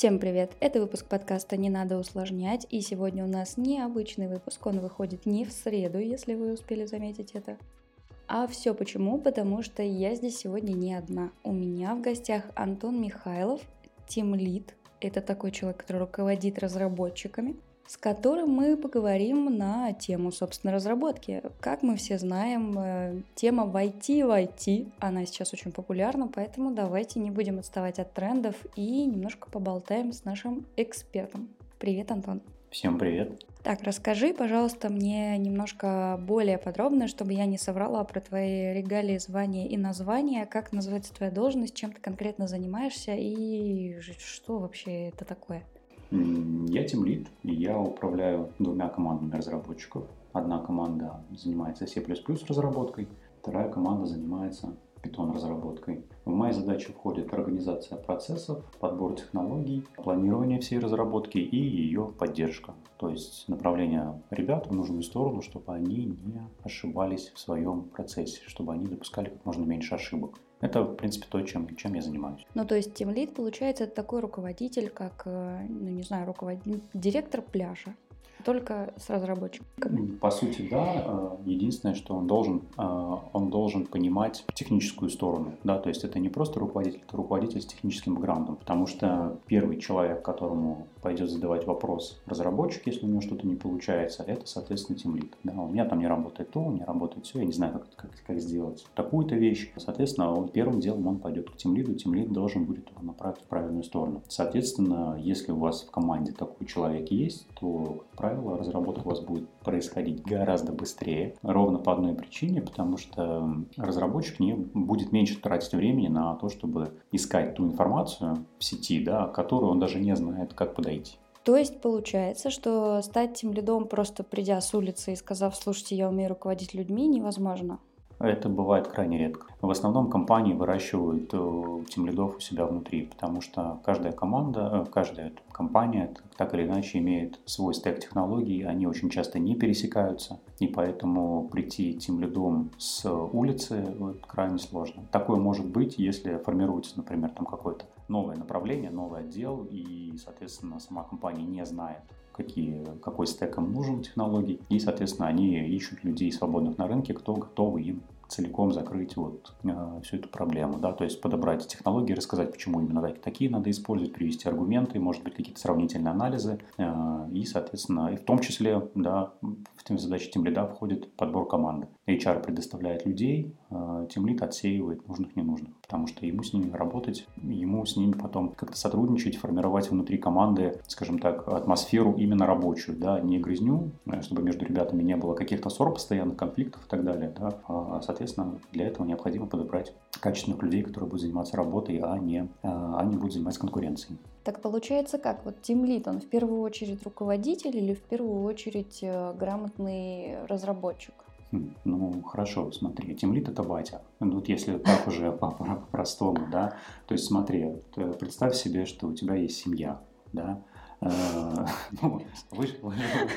Всем привет! Это выпуск подкаста «Не надо усложнять», и сегодня у нас необычный выпуск, он выходит не в среду, если вы успели заметить это. А все почему? Потому что я здесь сегодня не одна. У меня в гостях Антон Михайлов, Team Lead. Это такой человек, который руководит разработчиками с которым мы поговорим на тему, собственно, разработки. Как мы все знаем, э, тема в IT в IT, она сейчас очень популярна, поэтому давайте не будем отставать от трендов и немножко поболтаем с нашим экспертом. Привет, Антон. Всем привет. Так, расскажи, пожалуйста, мне немножко более подробно, чтобы я не соврала про твои регалии, звания и названия, как называется твоя должность, чем ты конкретно занимаешься и что вообще это такое? Я тимлид, и я управляю двумя командами разработчиков. Одна команда занимается C++ разработкой, вторая команда занимается Python разработкой. В мои задачи входит организация процессов, подбор технологий, планирование всей разработки и ее поддержка. То есть направление ребят в нужную сторону, чтобы они не ошибались в своем процессе, чтобы они допускали как можно меньше ошибок. Это, в принципе, то, чем, чем я занимаюсь. Ну, то есть Team Lead, получается, это такой руководитель, как, э, ну, не знаю, руководитель, директор пляжа только с разработчиками. По сути, да. Э, единственное, что он должен, э, он должен понимать техническую сторону. Да? То есть это не просто руководитель, это руководитель с техническим бэкграундом. Потому что первый человек, которому пойдет задавать вопрос разработчик, если у него что-то не получается, это, соответственно, тимлит. Да? У меня там не работает то, не работает все, я не знаю, как, как, как сделать такую-то вещь. Соответственно, он, первым делом он пойдет к тимлиду, тимлид должен будет его направить в правильную сторону. Соответственно, если у вас в команде такой человек есть, то, как правило, разработка у вас будет происходить гораздо быстрее. Ровно по одной причине, потому что разработчик не будет меньше тратить времени на то, чтобы искать ту информацию в сети, да, которую он даже не знает, как подойти. То есть получается, что стать тем лидом, просто придя с улицы и сказав, слушайте, я умею руководить людьми, невозможно. Это бывает крайне редко. В основном компании выращивают э, тимлидов у себя внутри, потому что каждая команда, э, каждая компания так или иначе имеет свой стек технологий, они очень часто не пересекаются, и поэтому прийти тимлидом с улицы крайне сложно. Такое может быть, если формируется, например, там какое-то новое направление, новый отдел, и, соответственно, сама компания не знает, какие, какой стек им нужен технологий, и, соответственно, они ищут людей свободных на рынке, кто готовы им целиком закрыть вот э, всю эту проблему, да, то есть подобрать технологии, рассказать, почему именно такие надо использовать, привести аргументы, может быть, какие-то сравнительные анализы, э, и, соответственно, и в том числе, да, в задачи тем лида входит подбор команды. HR предоставляет людей, э, тем лид отсеивает нужных ненужных, потому что ему с ними работать, ему с ними потом как-то сотрудничать, формировать внутри команды, скажем так, атмосферу именно рабочую, да, не грызню, э, чтобы между ребятами не было каких-то ссор постоянных, конфликтов и так далее, да, а, соответственно, для этого необходимо подобрать качественных людей, которые будут заниматься работой, а не, а не будут заниматься конкуренцией. Так получается как? Вот Team Lead, он в первую очередь руководитель или в первую очередь э, грамотный разработчик? Ну, хорошо, смотри, тимлит это батя. Ну, вот если так уже по-простому, да, то есть смотри, представь себе, что у тебя есть семья, да, э, ну,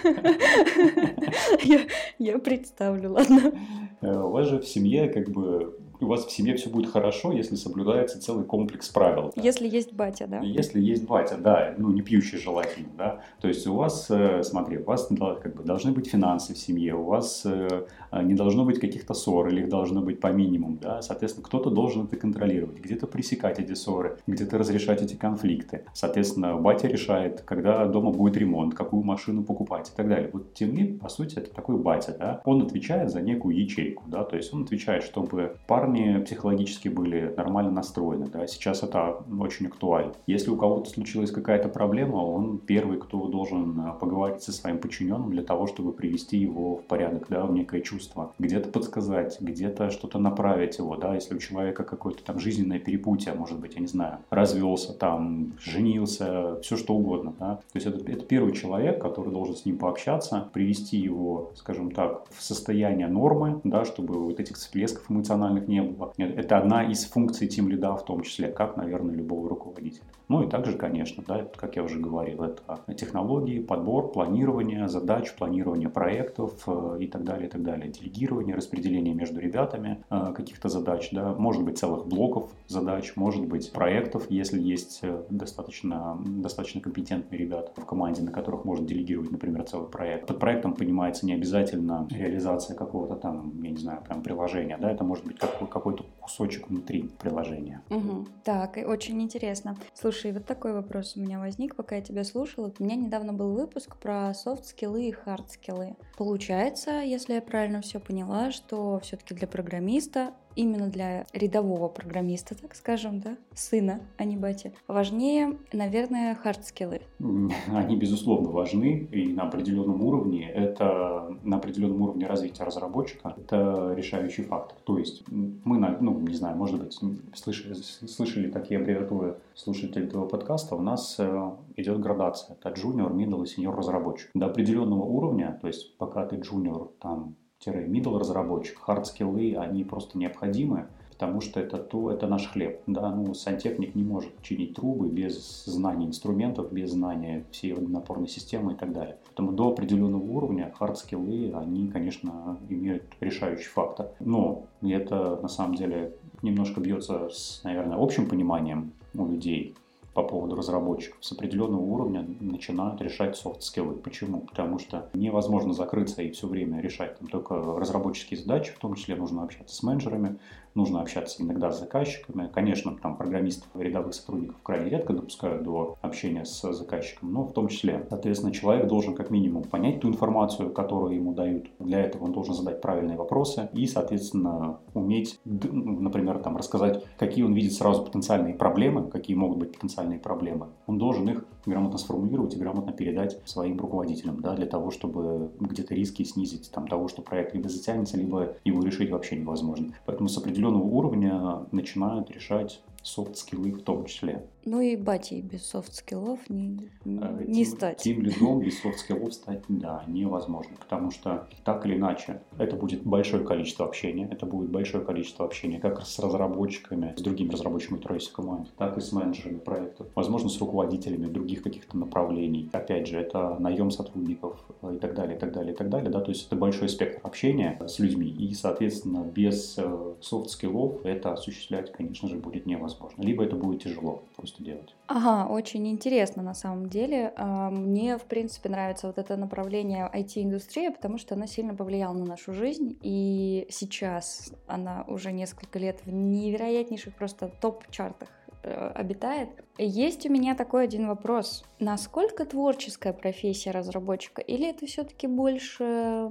я представлю, ладно. Э, у вас же в семье как бы у вас в семье все будет хорошо, если соблюдается целый комплекс правил. Да? Если есть батя, да? Если есть батя, да, ну не пьющий желательно, да. То есть у вас, э, смотри, у вас как бы должны быть финансы в семье, у вас э, не должно быть каких-то ссор или их должно быть по минимуму, да. Соответственно, кто-то должен это контролировать, где-то пресекать эти ссоры, где-то разрешать эти конфликты. Соответственно, батя решает, когда дома будет ремонт, какую машину покупать и так далее. Вот темлит, по сути, это такой батя, да. Он отвечает за некую ячейку, да, то есть он отвечает, чтобы парни парни психологически были нормально настроены. Да? Сейчас это очень актуально. Если у кого-то случилась какая-то проблема, он первый, кто должен э, поговорить со своим подчиненным для того, чтобы привести его в порядок, да, в некое чувство. Где-то подсказать, где-то что-то направить его, да, если у человека какое-то там жизненное перепутье, может быть, я не знаю, развелся там, женился, все что угодно, да. То есть это, это первый человек, который должен с ним пообщаться, привести его, скажем так, в состояние нормы, да, чтобы вот этих всплесков эмоциональных не не было. Это одна из функций тим лида в том числе, как, наверное, любого руководителя. Ну и также, конечно, да, как я уже говорил, это технологии, подбор, планирование задач, планирование проектов э, и так далее, и так далее. Делегирование, распределение между ребятами э, каких-то задач, да, может быть целых блоков задач, может быть проектов, если есть э, достаточно, достаточно компетентные ребята в команде, на которых можно делегировать, например, целый проект. Под проектом понимается не обязательно реализация какого-то там, я не знаю, прям приложения, да, это может быть какой-то кусочек внутри приложения. Угу. Так, очень интересно. Слушай, вот такой вопрос у меня возник, пока я тебя слушала. У меня недавно был выпуск про софт-скиллы и хард-скиллы. Получается, если я правильно все поняла, что все-таки для программиста именно для рядового программиста, так скажем, да, сына, а не бати, важнее, наверное, хардскиллы. Они, безусловно, важны, и на определенном уровне это, на определенном уровне развития разработчика, это решающий фактор. То есть мы, ну, не знаю, может быть, слышали, слышали такие аббревиатуры слушатели этого подкаста, у нас э, идет градация. Это junior, middle и senior разработчик. До определенного уровня, то есть пока ты junior, там, middle разработчик, hard скиллы, они просто необходимы, потому что это, то, это наш хлеб. Да? Ну, сантехник не может чинить трубы без знания инструментов, без знания всей водонапорной системы и так далее. Поэтому до определенного уровня hard скиллы, они, конечно, имеют решающий фактор. Но это на самом деле немножко бьется с, наверное, общим пониманием у людей по поводу разработчиков с определенного уровня начинают решать софт-скиллы. Почему? Потому что невозможно закрыться и все время решать там, только разработческие задачи, в том числе нужно общаться с менеджерами, нужно общаться иногда с заказчиками. Конечно, там программистов, рядовых сотрудников крайне редко допускают до общения с заказчиком, но в том числе, соответственно, человек должен как минимум понять ту информацию, которую ему дают. Для этого он должен задать правильные вопросы и, соответственно, уметь, например, там, рассказать, какие он видит сразу потенциальные проблемы, какие могут быть потенциальные проблемы. Он должен их грамотно сформулировать и грамотно передать своим руководителям, да, для того, чтобы где-то риски снизить, там, того, что проект либо затянется, либо его решить вообще невозможно. Поэтому с определенного уровня начинают решать софт-скиллы в том числе. Ну и бати без софт-скиллов не, не тим, стать. Тимлидом без софт-скиллов стать, да, невозможно, потому что так или иначе это будет большое количество общения, это будет большое количество общения как с разработчиками, с другими разработчиками, в команде, так и с менеджерами проектов, возможно, с руководителями других каких-то направлений. Опять же, это наем сотрудников и так далее, и так далее, и так далее, да, то есть это большой спектр общения с людьми, и, соответственно, без э, софт-скиллов это осуществлять, конечно же, будет невозможно, либо это будет тяжело просто делать. Ага, очень интересно на самом деле. А, мне, в принципе, нравится вот это направление IT-индустрия, потому что она сильно повлияла на нашу жизнь, и сейчас она уже несколько лет в невероятнейших просто топ-чартах э, обитает. Есть у меня такой один вопрос. Насколько творческая профессия разработчика? Или это все-таки больше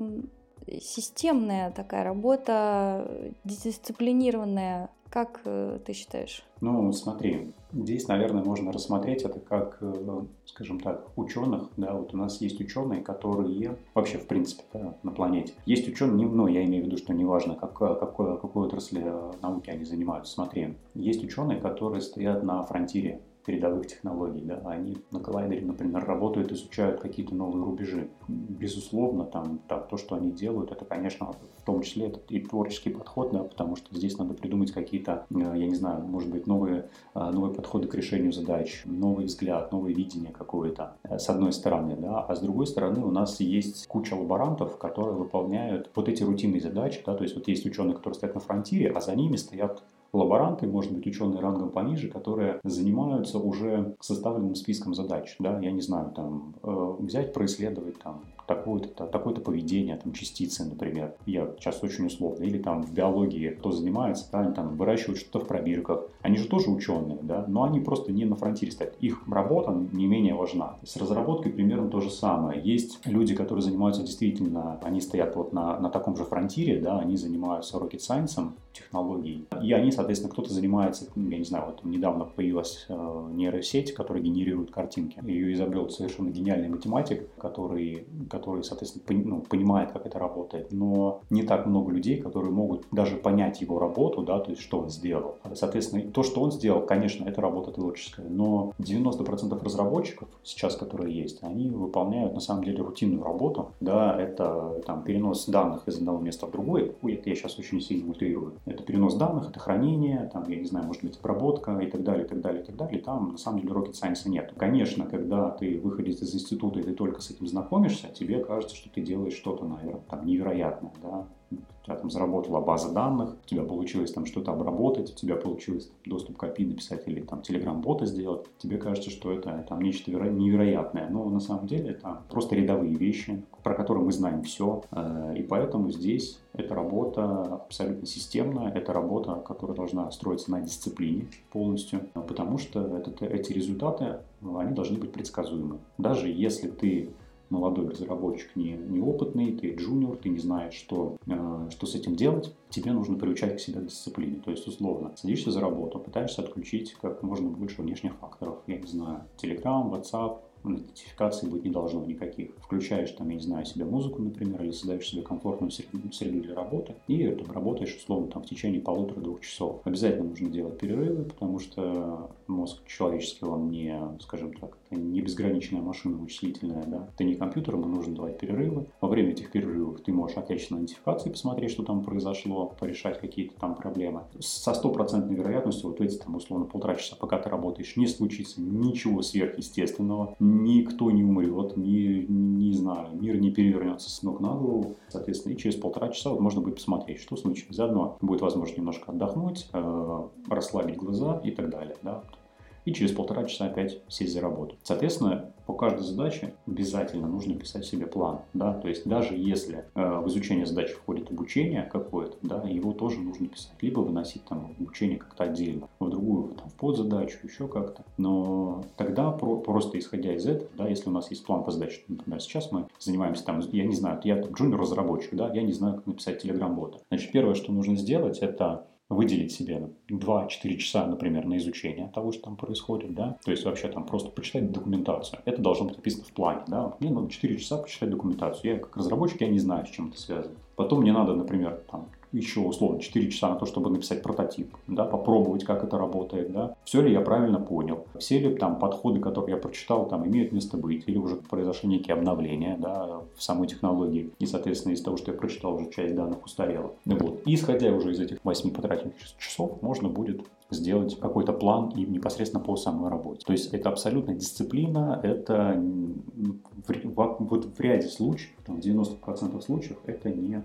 системная такая работа, дисциплинированная? Как э, ты считаешь? Ну, смотри, здесь, наверное, можно рассмотреть это как, э, скажем так, ученых. Да, вот у нас есть ученые, которые вообще, в принципе, да, на планете. Есть ученые, ну, я имею в виду, что неважно, как, какой, какой отрасли э, науки они занимаются. Смотри, есть ученые, которые стоят на фронтире передовых технологий, да, они на коллайдере, например, работают, изучают какие-то новые рубежи. Безусловно, там, там то, что они делают, это, конечно, в том числе это и творческий подход, да, потому что здесь надо придумать какие-то, э, я не знаю, может быть, новые, э, новые подходы к решению задач, новый взгляд, новое видение какое-то, э, с одной стороны, да, а с другой стороны у нас есть куча лаборантов, которые выполняют вот эти рутинные задачи, да, то есть вот есть ученые, которые стоят на фронтире, а за ними стоят лаборанты, может быть, ученые рангом пониже, которые занимаются уже составленным списком задач. Да? Я не знаю, там, э, взять, происследовать там, такое-то, такое-то поведение, там, частицы, например. Я сейчас очень условно. Или там в биологии кто занимается, да, они там выращивают что-то в пробирках. Они же тоже ученые, да, но они просто не на фронтире стоят. Их работа не менее важна. С разработкой примерно то же самое. Есть люди, которые занимаются действительно, они стоят вот на, на таком же фронтире, да, они занимаются rocket science, технологией, и они, соответственно, кто-то занимается, ну, я не знаю, вот недавно появилась э, нейросеть, которая генерирует картинки. Ее изобрел совершенно гениальный математик, который, который соответственно, пони, ну, понимает, как это работает. Но не так много людей, которые могут даже понять его работу, да, то есть что он сделал. Соответственно, то, что он сделал, конечно, это работа творческая, но 90% разработчиков сейчас, которые есть, они выполняют на самом деле рутинную работу, да, это там перенос данных из одного места в другое, ой, это я сейчас очень сильно утрирую, это перенос данных, это хранение, там, я не знаю, может быть, обработка и так далее, и так далее, и так далее, там на самом деле rocket science нет. Конечно, когда ты выходишь из института и ты только с этим знакомишься, тебе кажется, что ты делаешь что-то, наверное, там невероятное, да, тебя там заработала база данных, у тебя получилось там что-то обработать, у тебя получилось там, доступ к API написать или там телеграм-бота сделать, тебе кажется, что это там нечто невероятное, но на самом деле это просто рядовые вещи, про которые мы знаем все, э, и поэтому здесь эта работа абсолютно системная, это работа, которая должна строиться на дисциплине полностью, потому что это, эти результаты, они должны быть предсказуемы. Даже если ты молодой разработчик, не, неопытный, ты джуниор, ты не знаешь, что, э, что с этим делать, тебе нужно приучать к себе дисциплине. То есть, условно, садишься за работу, пытаешься отключить как можно больше внешних факторов. Я не знаю, Telegram, WhatsApp, нотификаций быть не должно никаких. Включаешь там, я не знаю, себе музыку, например, или создаешь себе комфортную среду для работы, и там, работаешь, условно, там, в течение полутора-двух часов. Обязательно нужно делать перерывы, потому что мозг человеческий, он не, скажем так, это не безграничная машина вычислительная, да, это не компьютер, ему нужно давать перерывы. Во время этих перерывов ты можешь отвлечься на нотификации, посмотреть, что там произошло, порешать какие-то там проблемы. Со стопроцентной вероятностью вот эти, там, условно, полтора часа, пока ты работаешь, не случится ничего сверхъестественного, никто не умрет, не, не знаю, мир не перевернется с ног на голову. Соответственно, и через полтора часа вот можно будет посмотреть, что случилось. Заодно будет возможность немножко отдохнуть, э, расслабить глаза и так далее. Да? И через полтора часа опять сесть за работу. Соответственно, по каждой задаче обязательно нужно писать себе план, да, то есть даже если э, в изучение задачи входит обучение какое-то, да, его тоже нужно писать, либо выносить там обучение как-то отдельно, в другую, там, в подзадачу, еще как-то, но тогда про, просто исходя из этого, да, если у нас есть план по задаче, например, сейчас мы занимаемся там, я не знаю, я джуниор-разработчик, да, я не знаю, как написать телеграм-бота, значит, первое, что нужно сделать, это выделить себе 2-4 часа, например, на изучение того, что там происходит, да, то есть вообще там просто почитать документацию. Это должно быть написано в плане, да, мне надо 4 часа почитать документацию. Я как разработчик, я не знаю, с чем это связано. Потом мне надо, например, там, еще условно 4 часа на то, чтобы написать прототип, да, попробовать, как это работает, да, все ли я правильно понял, все ли там подходы, которые я прочитал, там имеют место быть, или уже произошли некие обновления, да, в самой технологии, и, соответственно, из того, что я прочитал, уже часть данных устарела. Вот. Исходя уже из этих 8 потраченных часов, можно будет сделать какой-то план и непосредственно по самой работе. То есть это абсолютно дисциплина, это в, в, вот в ряде случаев, там, в 90% случаев это не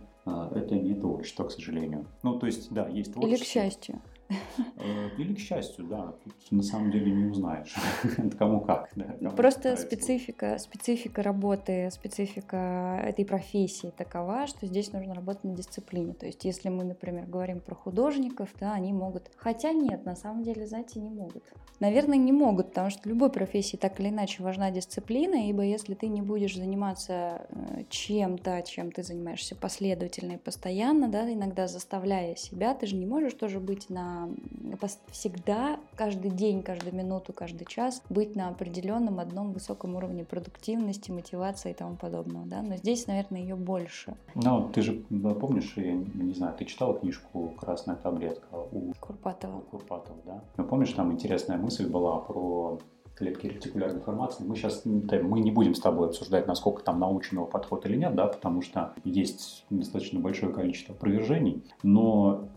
это не творчество, к сожалению. Ну, то есть, да, есть творчество. Или к счастью. Э, или к счастью, да. Тут на самом деле не узнаешь, кому как. Да, кому Просто специфика, специфика работы, специфика этой профессии такова, что здесь нужно работать на дисциплине. То есть, если мы, например, говорим про художников, да, они могут... Хотя нет, на самом деле, знаете, не могут. Наверное, не могут, потому что любой профессии так или иначе важна дисциплина, ибо если ты не будешь заниматься э, чем-то, чем ты занимаешься последовательно и постоянно, да, иногда заставляя себя, ты же не можешь тоже быть на всегда, каждый день, каждую минуту, каждый час быть на определенном одном высоком уровне продуктивности, мотивации и тому подобного. Да? Но здесь, наверное, ее больше. Ну, ты же помнишь, я не знаю, ты читала книжку «Красная таблетка» у Курпатова? У Курпатова, да. Ну, помнишь, там интересная мысль была про клетки ретикулярной формации. Мы сейчас мы не будем с тобой обсуждать, насколько там научного подхода или нет, да, потому что есть достаточно большое количество опровержений, но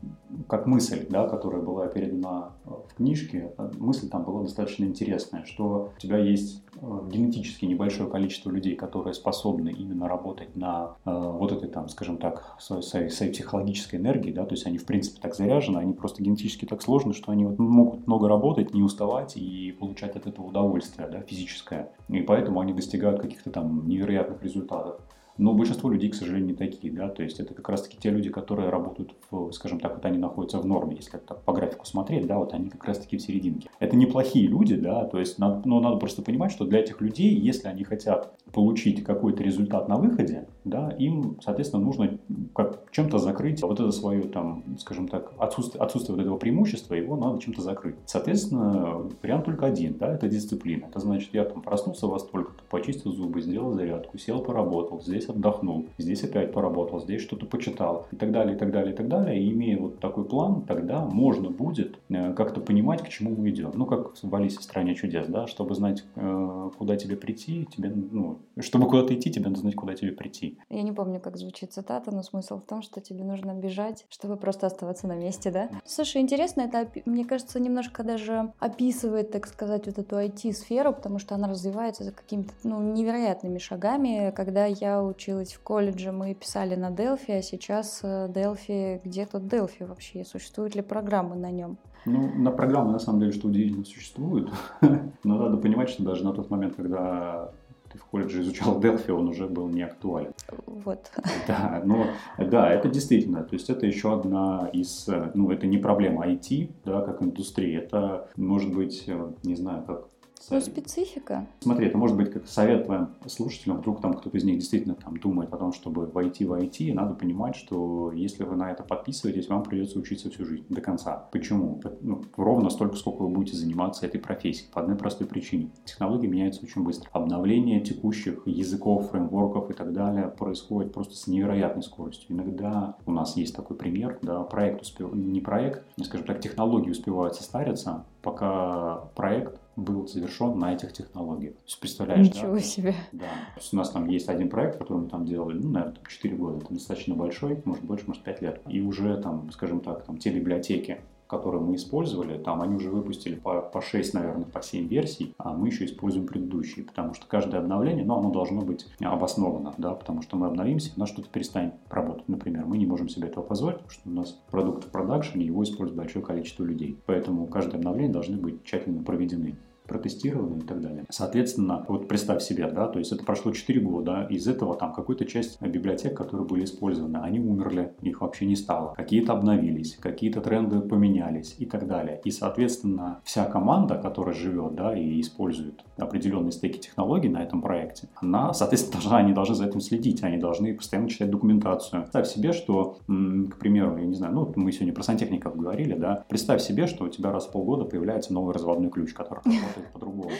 как мысль, да, которая была передана в книжке, мысль там была достаточно интересная, что у тебя есть э, генетически небольшое количество людей, которые способны именно работать на э, вот этой там, скажем так, своей, своей, своей психологической энергии, да, то есть они в принципе так заряжены, они просто генетически так сложны, что они вот могут много работать, не уставать и получать от этого удовольствие да, физическое. И поэтому они достигают каких-то там невероятных результатов. Но большинство людей, к сожалению, не такие, да, то есть это как раз-таки те люди, которые работают, в, скажем так, вот они находятся в норме, если это по графику смотреть, да, вот они как раз-таки в серединке. Это неплохие люди, да, то есть надо, но надо просто понимать, что для этих людей, если они хотят получить какой-то результат на выходе, да, им, соответственно, нужно как чем-то закрыть вот это свое, там, скажем так, отсутствие, отсутствие вот этого преимущества, его надо чем-то закрыть. Соответственно, вариант только один, да, это дисциплина. Это значит, я там проснулся во столько-то, почистил зубы, сделал зарядку, сел, поработал, здесь отдохнул, здесь опять поработал, здесь что-то почитал и так далее, и так далее, и так далее. И имея вот такой план, тогда можно будет э, как-то понимать, к чему мы идем. Ну, как в Алисе в стране чудес, да, чтобы знать, э, куда тебе прийти, тебе, ну, чтобы куда-то идти, тебе надо знать, куда тебе прийти. Я не помню, как звучит цитата, но смысл в том, что тебе нужно бежать, чтобы просто оставаться на месте, да? Слушай, интересно, это, мне кажется, немножко даже описывает, так сказать, вот эту IT-сферу, потому что она развивается за какими-то ну, невероятными шагами. Когда я училась в колледже, мы писали на Delphi, а сейчас Delphi, где тут Delphi вообще? Существуют ли программы на нем? Ну, на программы, на самом деле, что удивительно, существуют. Но надо понимать, что даже на тот момент, когда ты в колледже изучал Delphi, он уже был не актуален. Вот. Да, но да, это действительно, то есть это еще одна из, ну, это не проблема IT, да, как индустрии, это может быть, не знаю, как ну, специфика. Смотри, это может быть как совет твоим слушателям, вдруг там кто-то из них действительно там думает о том, чтобы войти в IT, надо понимать, что если вы на это подписываетесь, вам придется учиться всю жизнь до конца. Почему? Ну, ровно столько, сколько вы будете заниматься этой профессией. По одной простой причине. Технологии меняются очень быстро. Обновление текущих языков, фреймворков и так далее происходит просто с невероятной скоростью. Иногда у нас есть такой пример, да, проект успев... не проект, скажем так, технологии успевают состариться, пока проект был завершен на этих технологиях. То есть, представляешь, Ничего да? себе. Да. То есть у нас там есть один проект, который мы там делали, ну, наверное, 4 года. Это достаточно большой, может больше, может 5 лет. И уже там, скажем так, там те библиотеки, которые мы использовали, там они уже выпустили по, по 6, наверное, по 7 версий, а мы еще используем предыдущие, потому что каждое обновление, ну, оно должно быть обосновано, да, потому что мы обновимся, у нас что-то перестанет работать, например, мы не можем себе этого позволить, потому что у нас продукт в продакшене, его использует большое количество людей, поэтому каждое обновление должны быть тщательно проведены протестированы и так далее. Соответственно, вот представь себе, да, то есть это прошло 4 года, из этого там какую-то часть библиотек, которые были использованы, они умерли, их вообще не стало. Какие-то обновились, какие-то тренды поменялись и так далее. И, соответственно, вся команда, которая живет, да, и использует определенные стеки технологий на этом проекте, она, соответственно, должна, они должны за этим следить, они должны постоянно читать документацию. Представь себе, что, к примеру, я не знаю, ну, мы сегодня про сантехников говорили, да, представь себе, что у тебя раз в полгода появляется новый разводной ключ, который работает работает по-другому.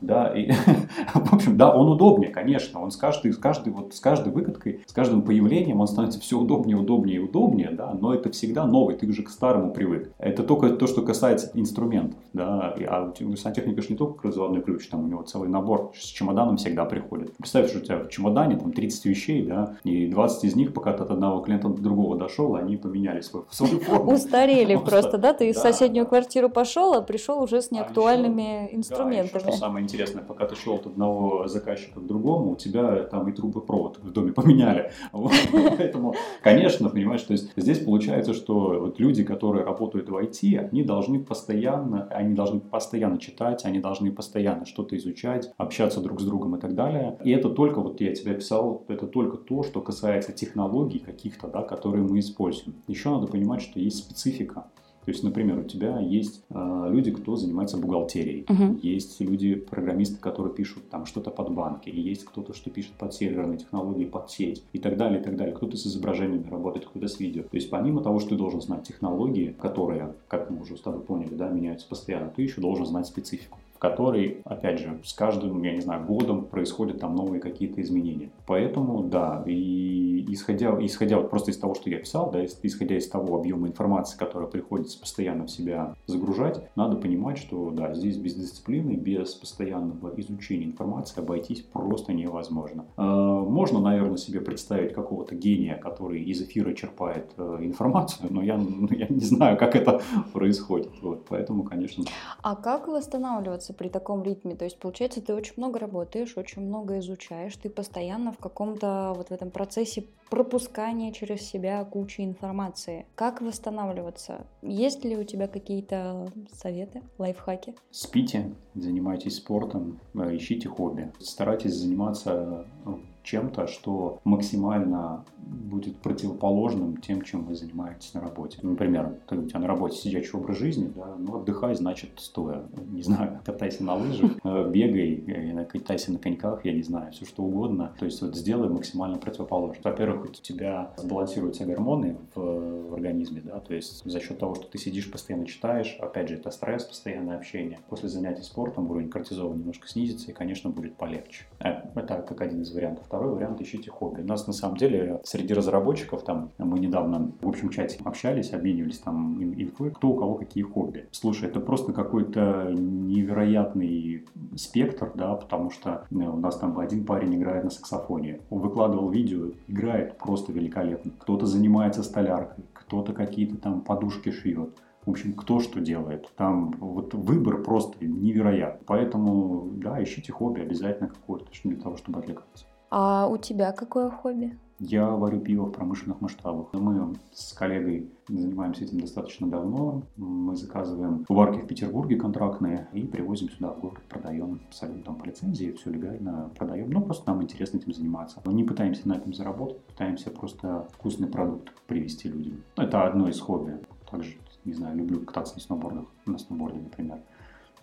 Да, и, в общем, да, он удобнее, конечно. Он с каждой, с каждой, вот, с каждой выкаткой, с каждым появлением он становится все удобнее, удобнее и удобнее, да, но это всегда новый, ты уже к старому привык. Это только то, что касается инструментов, да, а у сантехника же не только разводной ключ, там у него целый набор с чемоданом всегда приходит. Представь, что у тебя в чемодане там 30 вещей, да, и 20 из них, пока ты от одного клиента до другого дошел, они поменяли свою, свою форму. Устарели просто, да, ты в соседнюю квартиру пошел, а пришел уже с а неактуальными инструментами. Да, еще, что самое интересное, пока ты шел от одного заказчика к другому, у тебя там и трубопровод в доме поменяли. Поэтому, конечно, понимаешь, то есть здесь получается, что люди, которые работают в IT, они должны постоянно, они должны постоянно читать, они должны постоянно что-то изучать, общаться друг с другом и так далее. И это только, вот я тебе описал, это только то, что касается технологий каких-то, да, которые мы используем. Еще надо понимать, что есть специфика. То есть, например, у тебя есть э, люди, кто занимается бухгалтерией, uh-huh. есть люди, программисты, которые пишут там что-то под банки, и есть кто-то, что пишет под серверные технологии, под сеть и так далее, и так далее. Кто-то с изображениями работает, кто-то с видео. То есть, помимо того, что ты должен знать технологии, которые, как мы уже с тобой поняли, да, меняются постоянно, ты еще должен знать специфику которой, опять же, с каждым, я не знаю, годом происходят там новые какие-то изменения. Поэтому, да, и исходя, исходя вот просто из того, что я писал, да, исходя из того объема информации, которая приходится постоянно в себя загружать, надо понимать, что, да, здесь без дисциплины, без постоянного изучения информации обойтись просто невозможно. А, можно, наверное, себе представить какого-то гения, который из эфира черпает э, информацию, но я, ну, я не знаю, как это происходит. Вот, поэтому, конечно... А как восстанавливаться при таком ритме. То есть, получается, ты очень много работаешь, очень много изучаешь, ты постоянно в каком-то вот в этом процессе пропускания через себя кучи информации. Как восстанавливаться? Есть ли у тебя какие-то советы, лайфхаки? Спите, занимайтесь спортом, э, ищите хобби. Старайтесь заниматься э, чем-то, что максимально будет противоположным тем, чем вы занимаетесь на работе. Например, ты, у тебя на работе сидячий образ жизни, да, ну отдыхай, значит, стоя. Не знаю, катайся на лыжах, э, бегай, э, катайся на коньках, я не знаю, все что угодно. То есть вот сделай максимально противоположно. Во-первых, у тебя сбалансируются гормоны в, в организме, да, то есть за счет того, что ты сидишь, постоянно читаешь, опять же, это стресс, постоянное общение. После занятий спортом уровень кортизола немножко снизится, и, конечно, будет полегче. Это как один из вариантов. Второй вариант – ищите хобби. У нас, на самом деле, среди разработчиков, там, мы недавно в общем чате общались, обменивались там инфой, кто у кого какие хобби. Слушай, это просто какой-то невероятный спектр, да, потому что ну, у нас там один парень играет на саксофоне. Он выкладывал видео, играет просто великолепно. Кто-то занимается столяркой, кто-то какие-то там подушки шьет. В общем, кто что делает. Там вот выбор просто невероятный. Поэтому, да, ищите хобби обязательно какое-то для того, чтобы отвлекаться. А у тебя какое хобби? Я варю пиво в промышленных масштабах. Мы с коллегой занимаемся этим достаточно давно. Мы заказываем варки в Петербурге контрактные и привозим сюда в город, продаем абсолютно там по лицензии, все легально продаем. Ну, просто нам интересно этим заниматься. Мы не пытаемся на этом заработать, пытаемся просто вкусный продукт привезти людям. Это одно из хобби. Также, не знаю, люблю кататься на сноубордах, на сноуборде, например.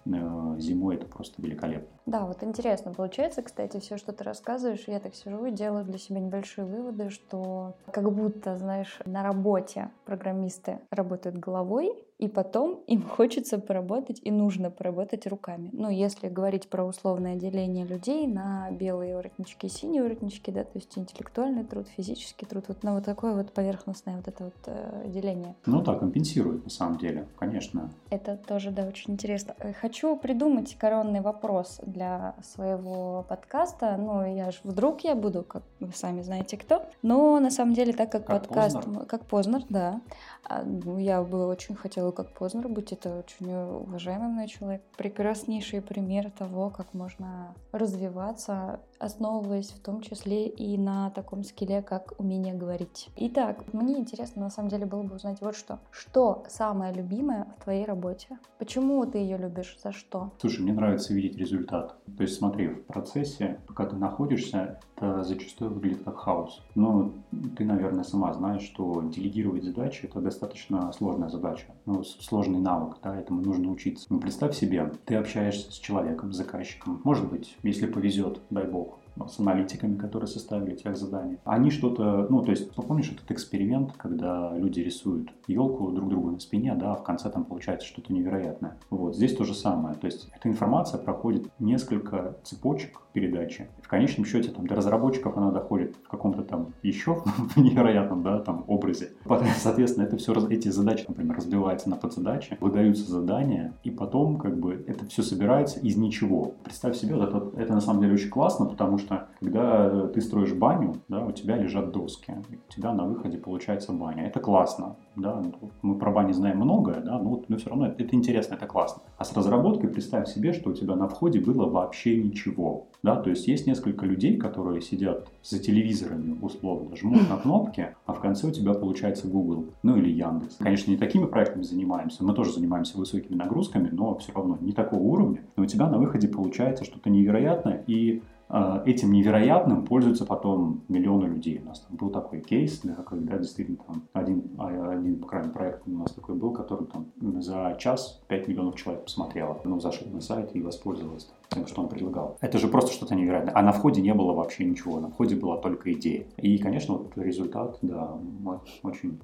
Э, зимой это просто великолепно. Да, вот интересно получается, кстати, все, что ты рассказываешь, я так сижу и делаю для себя небольшие выводы, что как будто, знаешь, на работе программисты работают головой, и потом им хочется поработать и нужно поработать руками. Ну, если говорить про условное деление людей на белые воротнички и синие воротнички, да, то есть интеллектуальный труд, физический труд, вот на вот такое вот поверхностное вот это вот э, деление. Ну да, компенсирует на самом деле, конечно. Это тоже, да, очень интересно. Э, хочу придумать коронный вопрос для своего подкаста. Ну, я же вдруг я буду, как вы сами знаете кто. Но на самом деле, так как, как подкаст... Познер. Как Познер, да. А, ну, я бы очень хотела как Познер быть. Это очень уважаемый мной человек. Прекраснейший пример того, как можно развиваться, основываясь в том числе и на таком скилле, как умение говорить. Итак, мне интересно на самом деле было бы узнать вот что. Что самое любимое в твоей работе? Почему ты ее любишь? За что? Слушай, мне нравится видеть результат. То есть смотри, в процессе, пока ты находишься, это зачастую выглядит как хаос. Но ты, наверное, сама знаешь, что делегировать задачи – это достаточно сложная задача. Ну, сложный навык, да, этому нужно учиться. Ну, представь себе, ты общаешься с человеком, заказчиком. Может быть, если повезет, дай бог, с аналитиками, которые составили тех задания. Они что-то, ну, то есть, ну, помнишь этот эксперимент, когда люди рисуют елку друг другу на спине, да, а в конце там получается что-то невероятное. Вот, здесь то же самое. То есть, эта информация проходит несколько цепочек передачи. В конечном счете, там, до разработчиков она доходит в каком-то там еще невероятном, да, там, образе. Соответственно, это все, эти задачи, например, разбиваются на подзадачи, выдаются задания, и потом, как бы, это все собирается из ничего. Представь себе, вот это, это на самом деле очень классно, потому что, когда ты строишь баню, да, у тебя лежат доски, у тебя на выходе получается баня. Это классно, да, мы про бани знаем многое, да, но, но все равно это, это интересно, это классно. А с разработкой представь себе, что у тебя на входе было вообще ничего. Да, то есть есть несколько людей, которые сидят за телевизорами, условно, жмут на кнопки, а в конце у тебя получается Google, ну или Яндекс. Конечно, не такими проектами занимаемся, мы тоже занимаемся высокими нагрузками, но все равно не такого уровня. Но у тебя на выходе получается что-то невероятное, и этим невероятным пользуются потом миллионы людей. У нас там был такой кейс, да, когда действительно там один, а, один по крайней проект у нас такой был, который там за час 5 миллионов человек посмотрело. Ну, зашли на сайт и воспользовалось тем, что он предлагал. Это же просто что-то невероятное. А на входе не было вообще ничего. На входе была только идея. И, конечно, вот результат, да, очень,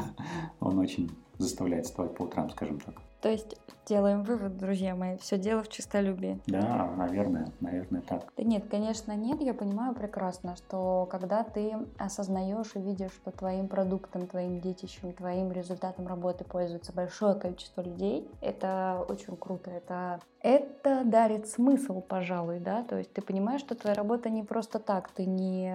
он очень заставляет вставать по утрам, скажем так. То есть делаем вывод, друзья мои, все дело в чистолюбии. Да, наверное, наверное так. Да нет, конечно, нет, я понимаю прекрасно, что когда ты осознаешь и видишь, что твоим продуктом, твоим детищем, твоим результатом работы пользуется большое количество людей, это очень круто, это это дарит смысл, пожалуй, да, то есть ты понимаешь, что твоя работа не просто так, ты не,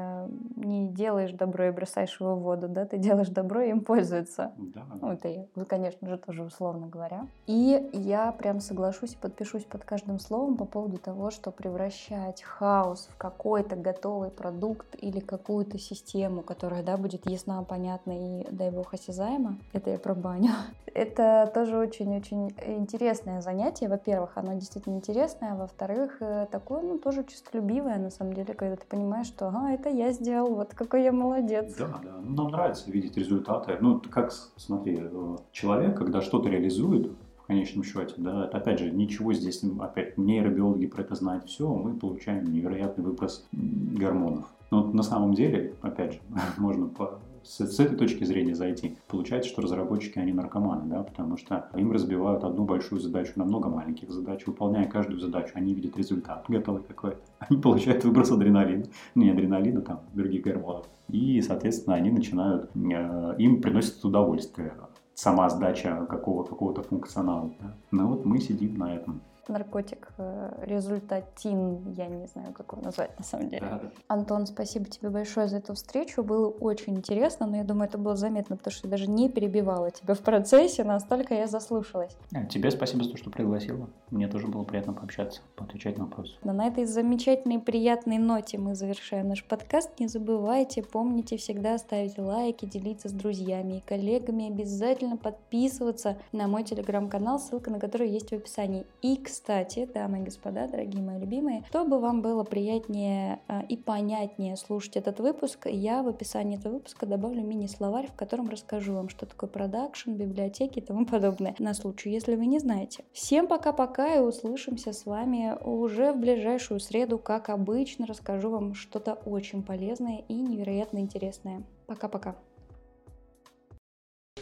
не делаешь добро и бросаешь его в воду, да, ты делаешь добро и им пользуются. Да. Ну, это я, конечно же, тоже условно говоря. И я прям соглашусь и подпишусь под каждым словом по поводу того, что превращать хаос в какой-то готовый продукт или какую-то систему, которая, да, будет ясна, понятна и, дай бог, осязаема. Это я про баню. Это тоже очень-очень интересное занятие. Во-первых, оно действительно интересное, а во-вторых, э, такое, ну, тоже честолюбивое, на самом деле, когда ты понимаешь, что, ага, это я сделал, вот какой я молодец. Да, да. Нам нравится видеть результаты. Ну, как, смотри, э, человек, когда что-то реализует, конечном счете, да, опять же ничего здесь, опять нейробиологи про это знают все, мы получаем невероятный выброс гормонов. Но на самом деле, опять же, можно по, с, с этой точки зрения зайти. Получается, что разработчики, они наркоманы, да, потому что им разбивают одну большую задачу на много маленьких задач. Выполняя каждую задачу, они видят результат готовый какой-то. Они получают выброс адреналина, ну, не адреналина, там, других гормонов. И, соответственно, они начинают, э, им приносит удовольствие сама сдача какого, какого-то функционала. Да? Ну вот мы сидим на этом наркотик э, результатин, я не знаю, как его назвать на самом деле. Да. Антон, спасибо тебе большое за эту встречу, было очень интересно, но я думаю, это было заметно, потому что я даже не перебивала тебя в процессе, настолько я заслушалась. А, тебе спасибо за то, что пригласила, мне тоже было приятно пообщаться, поотвечать на вопросы. Но на этой замечательной приятной ноте мы завершаем наш подкаст, не забывайте, помните всегда ставить лайки, делиться с друзьями и коллегами, обязательно подписываться на мой телеграм-канал, ссылка на который есть в описании. И, кстати, дамы и господа, дорогие мои любимые, чтобы вам было приятнее а, и понятнее слушать этот выпуск, я в описании этого выпуска добавлю мини-словарь, в котором расскажу вам, что такое продакшн, библиотеки и тому подобное, на случай, если вы не знаете. Всем пока-пока и услышимся с вами уже в ближайшую среду, как обычно, расскажу вам что-то очень полезное и невероятно интересное. Пока-пока.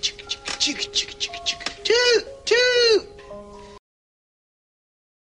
Чик-чик-чик-чик-чик.